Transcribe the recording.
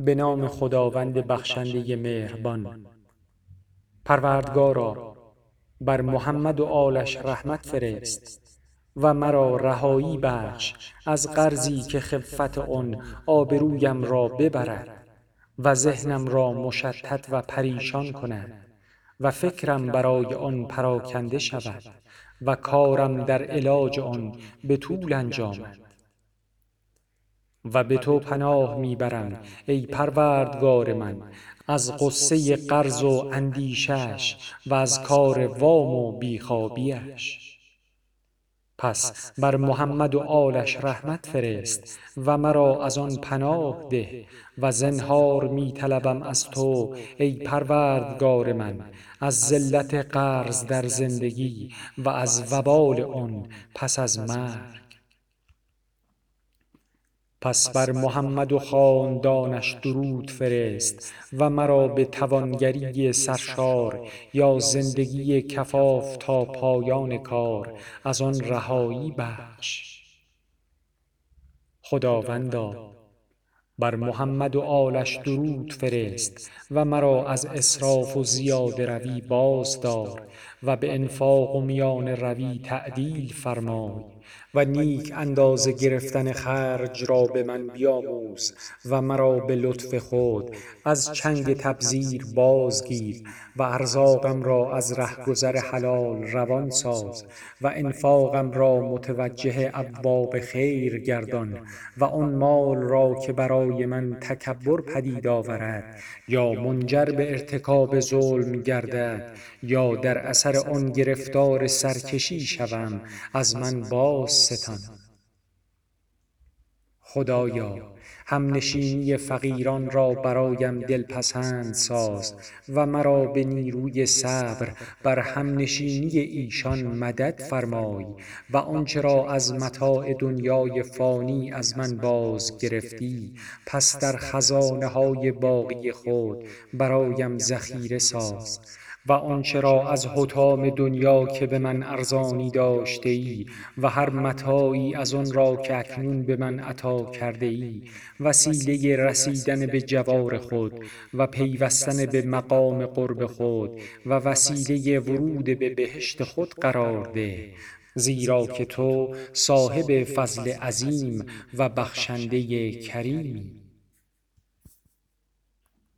به نام خداوند بخشنده مهربان. پروردگارا بر محمد و آلش رحمت فرست و مرا رهایی بخش از قرضی که خفت آن آبرویم را ببرد و ذهنم را مشتت و پریشان کند و فکرم برای آن پراکنده شود و کارم در علاج آن به طول انجامد. و به تو پناه می برم ای پروردگار من. از غصه قرض و اندیشش و از کار وام و بی خوابیش پس بر محمد و آلش رحمت فرست و مرا از آن پناه ده و زنهار می طلبم از تو ای پروردگار من از ذلت قرض در زندگی و از وبال آن پس از مرگ. پس بر محمد و خاندانش درود فرست و مرا به توانگری سرشار یا زندگی کفاف تا پایان کار از آن رهایی بخش. خداوندا بر محمد و آلش درود فرست و مرا از اسراف و زیاده روی باز دار. و به انفاق و میانه روی تعدیل فرمای و نیک اندازه گرفتن خرج را به من بیاموز و مرا به لطف خود از چنگ تبذیر بازگیر و ارزاقم را از رهگذر حلال روان ساز و انفاقم را متوجه ابواب خیر گردان و آن مال را که برای من تکبر پدید آورد یا منجر به ارتکاب ظلم گردد یا در اثر آن گرفتار سرکشی شوم از من بازستان خدایا همنشینی فقیران را برایم دلپسند ساز و مرا به نیروی صبر بر همنشینی ایشان مدد فرمای و آنچه را از متاع دنیای فانی از من بازگرفتی پس در خزانه های باقی خود برایم ذخیره ساز. و آنچه را از حطام دنیا که به من ارزانی داشته ای و هر متاعی از آن را که اکنون به من عطا کرده ای وسیله رسیدن به جوار خود و پیوستن به مقام قرب خود و وسیله ورود به بهشت خود قرار ده زیرا که تو صاحب فضل عظیم و بخشنده کریمی